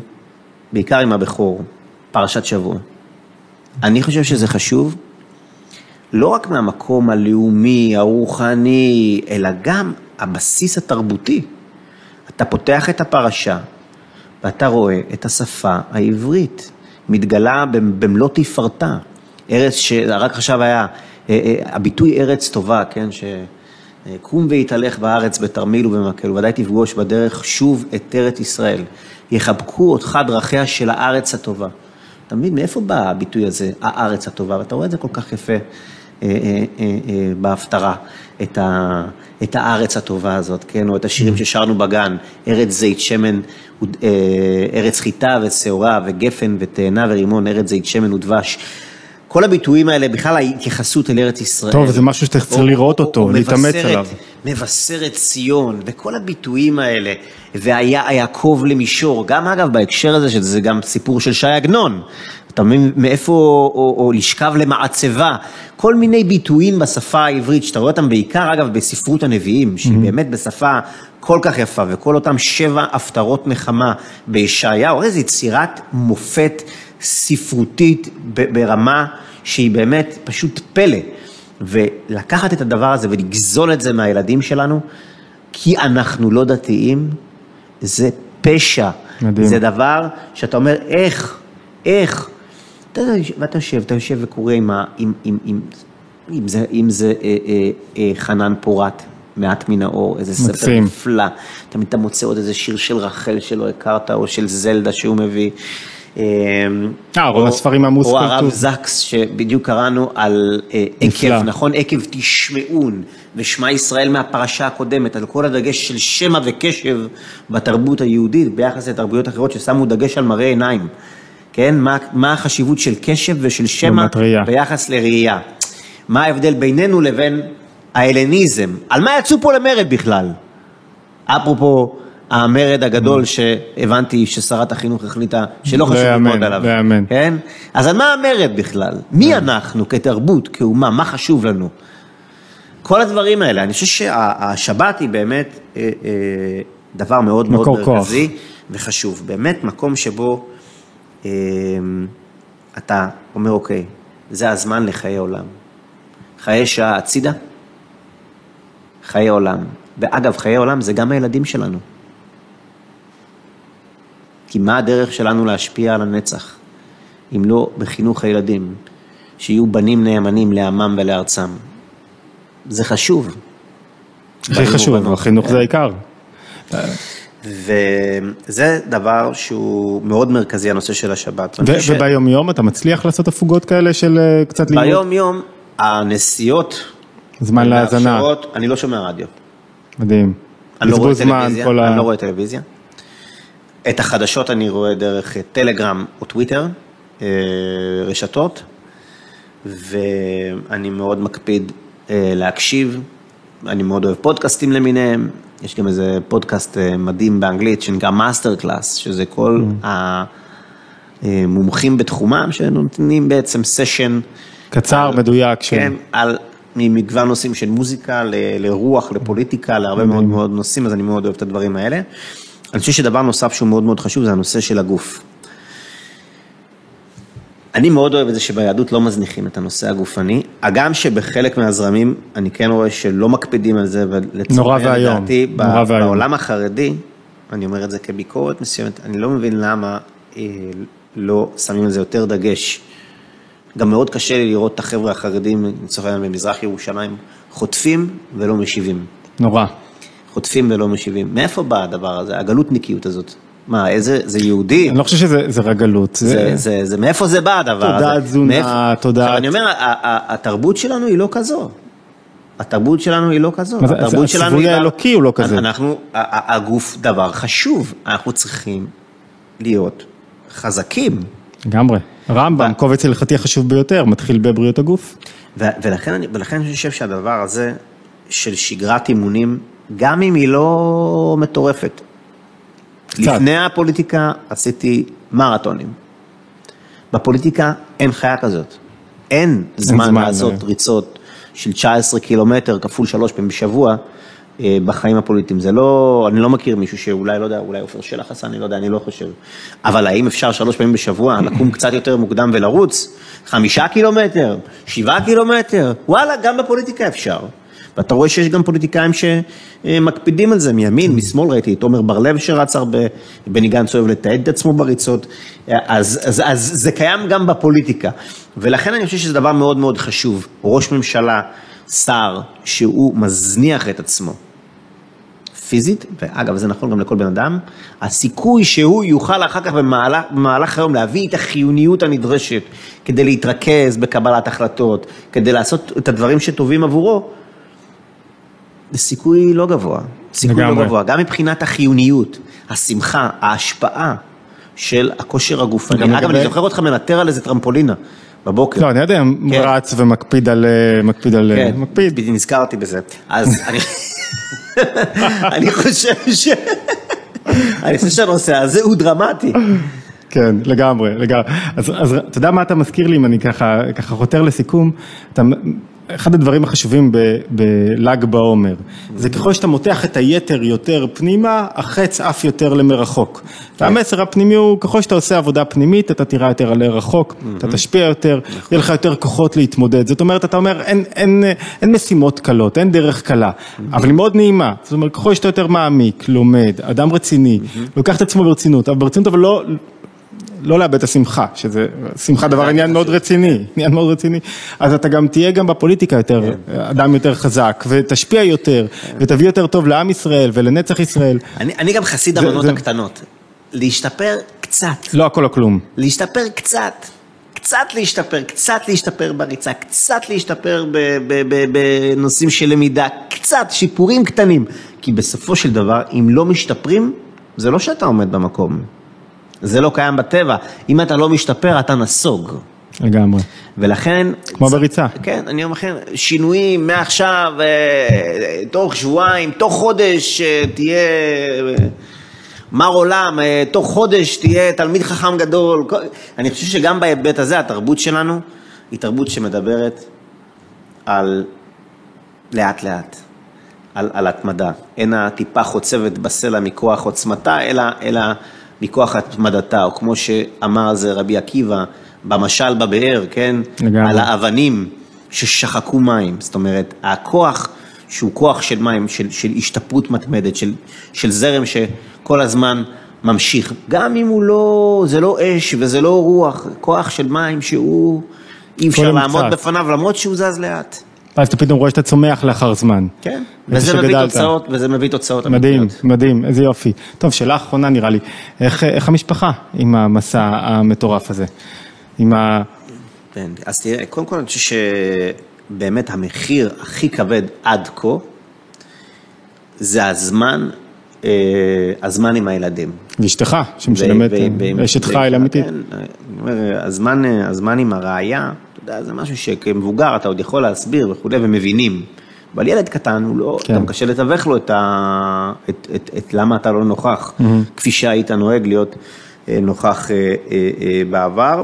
בעיקר עם הבכור, פרשת שבוע. אני חושב שזה חשוב, לא רק מהמקום הלאומי, הרוחני, אלא גם הבסיס התרבותי. אתה פותח את הפרשה ואתה רואה את השפה העברית מתגלה במלוא תפארתה. ארץ שרק עכשיו היה, אה, אה, הביטוי ארץ טובה, כן, שקום והתהלך בארץ בתרמיל ובמקל, וודאי תפגוש בדרך שוב את ארץ ישראל. יחבקו אותך דרכיה של הארץ הטובה. אתה מבין, מאיפה בא הביטוי הזה, הארץ הטובה? ואתה רואה את זה כל כך יפה אה, אה, אה, אה, בהפטרה, את, ה, את הארץ הטובה הזאת, כן? או את השירים ששרנו בגן, ארץ זית שמן, אה, ארץ חיטה ושעורה וגפן ותאנה ורימון, ארץ זית שמן ודבש. כל הביטויים האלה, בכלל ההתייחסות אל ארץ ישראל. טוב, זה משהו שאתה צריך או- לראות או- אותו, או להתאמץ עליו. מבשרת ציון, וכל הביטויים האלה, והיה יעקב למישור, גם אגב בהקשר הזה, שזה גם סיפור של ש"י עגנון, אתה מבין מאיפה, או, או, או לשכב למעצבה, כל מיני ביטויים בשפה העברית, שאתה רואה אותם בעיקר אגב בספרות הנביאים, שהיא באמת בשפה כל כך יפה, וכל אותם שבע הפטרות נחמה בישעיהו, איזו יצירת מופת ספרותית ברמה שהיא באמת פשוט פלא. ולקחת את הדבר הזה ולגזול את זה מהילדים שלנו, כי אנחנו לא דתיים, זה פשע. מדהים. זה דבר שאתה אומר, איך, איך? אתה יודע, ואתה יושב, אתה יושב וקורא עם, ה, עם, עם, עם, אם זה, אם זה אה, אה, אה, חנן פורת, מעט מן האור, איזה ספר מקסים. נפלא. תמיד אתה מוצא עוד איזה שיר של רחל שלא הכרת, או של זלדה שהוא מביא. אה, רוב הספרים מהמוסקל או הרב. זקס, שבדיוק קראנו על אה. עקב, נכון? עקב תשמעון, ושמע ישראל מהפרשה הקודמת, על כל הדגש של שמע וקשב בתרבות היהודית, ביחס לתרבויות אחרות ששמו דגש על מראה עיניים. כן? מה, מה החשיבות של קשב ושל שמע. ביחס לראייה? מה ההבדל בינינו לבין ההלניזם? על מה יצאו פה למרד בכלל? אפרופו המרד הגדול שהבנתי ששרת החינוך החליטה שלא לא חשוב יאמן, ללמוד עליו. לא יאמן. כן? אז על מה המרד בכלל? מי אנחנו כתרבות, כאומה, מה חשוב לנו? כל הדברים האלה, אני חושב שהשבת היא באמת אה, אה, דבר מאוד מאוד מקור כוח. מרכזי וחשוב. באמת מקום שבו אה, אתה אומר, אוקיי, זה הזמן לחיי עולם. חיי שעה הצידה, חיי עולם. ואגב, חיי עולם זה גם הילדים שלנו. כי מה הדרך שלנו להשפיע על הנצח, אם לא בחינוך הילדים, שיהיו בנים נאמנים לעמם ולארצם. זה חשוב. הכי חשוב, ובנות. החינוך זה העיקר. וזה דבר שהוא מאוד מרכזי, הנושא של השבת. ו- ש- וביום יום אתה מצליח לעשות הפוגות כאלה של אה, קצת ללמוד? ביום יום, הנסיעות, זמן להאזנה, אני לא שומע רדיו. מדהים. אני לא רואה טלוויזיה, כל ה... אני לא רואה טלוויזיה. את החדשות אני רואה דרך טלגרם או טוויטר, אה, רשתות, ואני מאוד מקפיד אה, להקשיב, אני מאוד אוהב פודקאסטים למיניהם, יש גם איזה פודקאסט אה, מדהים באנגלית שנקרא מאסטר קלאס, שזה כל המומחים בתחומם שנותנים בעצם סשן. קצר, מדויק. של- כן, על ממגוון נושאים של מוזיקה ל- לרוח, לפוליטיקה, להרבה מאוד מאוד נושאים, אז אני מאוד אוהב את הדברים האלה. אני חושב שדבר נוסף שהוא מאוד מאוד חשוב זה הנושא של הגוף. אני מאוד אוהב את זה שביהדות לא מזניחים את הנושא הגופני, הגם שבחלק מהזרמים אני כן רואה שלא מקפידים על זה, ואיום, לדעתי, ב-. בעולם החרדי, אני אומר את זה כביקורת מסוימת, אני לא מבין למה אה, לא שמים על זה יותר דגש. גם מאוד קשה לי לראות את החבר'ה החרדים, לצורך העניין במזרח ירושלים, חוטפים ולא משיבים. נורא. חוטפים ולא משיבים. מאיפה בא הדבר הזה, הגלותניקיות הזאת? מה, איזה, זה יהודי? אני לא חושב שזה זה רגלות. זה, זה, זה, מאיפה זה בא הדבר הזה? תודעת תזונה, מאיפה- תודעת- עכשיו אני אומר, התרבות שלנו היא לא כזו. התרבות שלנו היא לא כזו. זה- התרבות שלנו הציווי היא... האלוקי הוא לא כזה. אנחנו, הגוף דבר חשוב, אנחנו צריכים להיות חזקים. לגמרי. רמב"ם, קובץ הלכתי החשוב ביותר, מתחיל בבריאות הגוף. ולכן אני חושב שהדבר הזה של שגרת אימונים, גם אם היא לא מטורפת, לפני הפוליטיקה עשיתי מרתונים. בפוליטיקה אין חיה כזאת. אין זמן זמן, לעשות אה. ריצות של 19 קילומטר כפול שלוש פעמים בשבוע אה, בחיים הפוליטיים. זה לא, אני לא מכיר מישהו שאולי, לא יודע, אולי עופר שלח עשה, אני לא יודע, אני לא חושב. אבל האם אפשר שלוש פעמים בשבוע לקום קצת יותר מוקדם ולרוץ? חמישה קילומטר, שבעה קילומטר, וואלה, גם בפוליטיקה אפשר. ואתה רואה שיש גם פוליטיקאים שמקפידים על זה, מימין, משמאל, ראיתי את עומר בר-לב שרץ הרבה, בני גנץ אוהב לתעד את עצמו בריצות, אז, אז, אז זה קיים גם בפוליטיקה. ולכן אני חושב שזה דבר מאוד מאוד חשוב, ראש ממשלה, שר, שהוא מזניח את עצמו. פיזית, ואגב זה נכון גם לכל בן אדם, הסיכוי שהוא יוכל אחר כך במהלך, במהלך היום להביא את החיוניות הנדרשת כדי להתרכז בקבלת החלטות, כדי לעשות את הדברים שטובים עבורו, זה סיכוי לא גבוה. סיכוי לגמרי. לא גבוה, גם מבחינת החיוניות, השמחה, ההשפעה של הכושר הגופני. אגב, אני זוכר אותך מנטר על איזה טרמפולינה בבוקר. לא, אני יודע, כן. רץ ומקפיד על... אה, מקפיד על... כן, מקפיד. נזכרתי בזה. אז אני, אני חושב ש... אני חושב שהנושא הזה הוא דרמטי. כן, לגמרי, לגמרי. אז, אז אתה יודע מה אתה מזכיר לי, אם אני ככה, ככה חותר לסיכום, אתה, אחד הדברים החשובים בל"ג בעומר, זה ככל שאתה מותח את היתר יותר פנימה, החץ עף יותר למרחוק. והמסר הפנימי הוא, ככל שאתה עושה עבודה פנימית, אתה תראה יותר על רחוק, אתה תשפיע יותר, יהיה לך יותר כוחות להתמודד. זאת אומרת, אתה אומר, אין משימות קלות, אין דרך קלה, אבל היא מאוד נעימה. זאת אומרת, ככל שאתה יותר מעמיק, לומד, אדם רציני, לוקח את עצמו ברצינות, אבל ברצינות אבל לא... לא לאבד את השמחה, שזה, שמחה דבר עניין מאוד רציני, עניין מאוד רציני, אז אתה גם תהיה גם בפוליטיקה יותר, אדם יותר חזק, ותשפיע יותר, ותביא יותר טוב לעם ישראל ולנצח ישראל, אני, גם חסיד המנות הקטנות. להשתפר קצת, לא הכל או כלום. להשתפר קצת. קצת להשתפר, קצת להשתפר בריצה, קצת להשתפר בנושאים של למידה, קצת, שיפורים קטנים. כי בסופו של דבר, אם לא משתפרים, זה לא שאתה עומד במקום. זה לא קיים בטבע. אם אתה לא משתפר, אתה נסוג. לגמרי. ולכן... כמו בריצה. כן, אני אומר לכם, שינויים מעכשיו, אה, תוך שבועיים, תוך חודש אה, תהיה אה, מר עולם, תוך חודש תהיה תלמיד חכם גדול. אני חושב שגם בהיבט הזה, התרבות שלנו היא תרבות שמדברת על לאט לאט, על, על התמדה. אין הטיפה חוצבת בסלע מכוח עוצמתה, אלא, אלא מכוח התמדתה, או כמו שאמר זה רבי עקיבא, במשל בבאר, כן? לגמרי. על האבנים ששחקו מים. זאת אומרת, הכוח שהוא כוח של מים, של, של השתפרות מתמדת, של, של זרם שכל הזמן ממשיך, גם אם הוא לא, זה לא אש וזה לא רוח, כוח של מים שהוא, אי אפשר לעמוד קצת. בפניו למרות שהוא זז לאט. ואז אתה פתאום רואה שאתה צומח לאחר זמן. כן, וזה מביא. תוצאות, וזה מביא תוצאות מדהים. מדהים, איזה יופי. טוב, שאלה אחרונה נראה לי, איך, המשפחה עם המסע המטורף הזה? עם ה... כן, אז תראה, קודם כל אני חושב שבאמת המחיר הכי כבד עד כה, זה הזמן, אה, הזמן עם הילדים. ואשתך, שמשלמת אשת חיל אמיתית. כן, אני אומר, הזמן, עם הרעיה, אתה יודע, זה משהו שכמבוגר אתה עוד יכול להסביר וכולי, ומבינים. אבל ילד קטן, הוא לא, כן. גם קשה לתווך לו את, ה, את, את, את למה אתה לא נוכח, כפי שהיית נוהג להיות אה, נוכח אה, אה, אה, בעבר.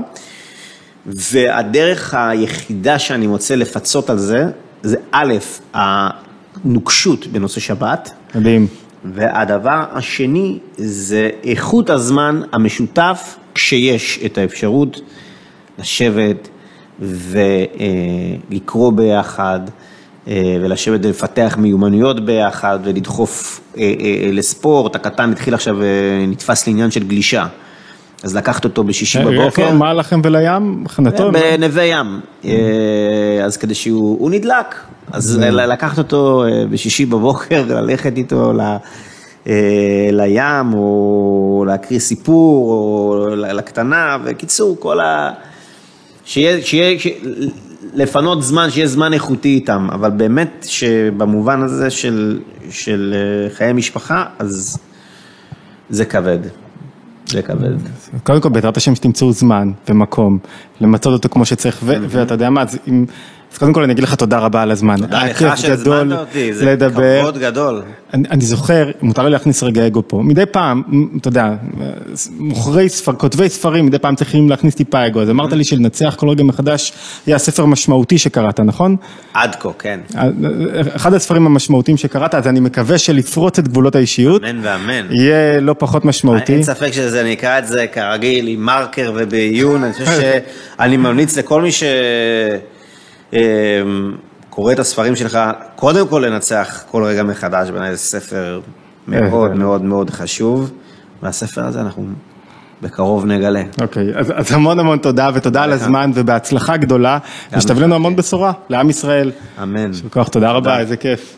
והדרך היחידה שאני מוצא לפצות על זה, זה א', הנוקשות בנושא שבת, מדהים. והדבר השני זה איכות הזמן המשותף כשיש את האפשרות לשבת ולקרוא ביחד אה, ולשבת ולפתח מיומנויות ביחד ולדחוף אה, אה, לספורט. הקטן התחיל עכשיו, נתפס לעניין של גלישה. אז לקחת אותו בשישי בבוקר. איפה, מה לכם ולים? חנתון? בנווה ים, אז כדי שהוא הוא נדלק, אז לקחת אותו בשישי בבוקר, ללכת איתו ל- לים, או להקריא סיפור, או לקטנה, וקיצור, כל ה... שיהיה, שיהיה, ש... לפנות זמן, שיהיה זמן איכותי איתם, אבל באמת שבמובן הזה של, של אה, חיי משפחה, אז זה כבד, זה כבד. קודם כל בעזרת השם שתמצאו זמן ומקום למצות אותו כמו שצריך. ו- ואתה יודע מה אז, אם, אז קודם כל אני אגיד לך תודה רבה על הזמן. תודה לך שהזמנת אותי, זה לדבר. כבוד גדול. אני, אני זוכר, מותר לי להכניס רגע אגו פה, מדי פעם, אתה יודע, מוכרי ספר, כותבי ספרים מדי פעם צריכים להכניס טיפה אגו, אז אמרת לי שלנצח כל רגע מחדש היה ספר משמעותי שקראת, נכון? עד כה, כן. אחד הספרים המשמעותיים שקראת, אז אני מקווה שלפרוץ את גבולות האישיות, אמן ואמן. יהיה לא פחות משמעותי. אין ספק שזה, אני אקרא את זה כרגיל עם מרקר ובעיון, אני חושב שאני ממליץ לכל מי שקורא את הספרים שלך, קודם כל לנצח כל רגע מחדש, בעיניי זה ספר מאוד אה. מאוד מאוד חשוב, והספר הזה אנחנו בקרוב נגלה. אוקיי, אז, אז המון המון תודה ותודה על. הזמן ובהצלחה גדולה, ושתביא לנו המון כן. בשורה לעם ישראל. אמן. יישר כוח, תודה רבה. איזה כיף.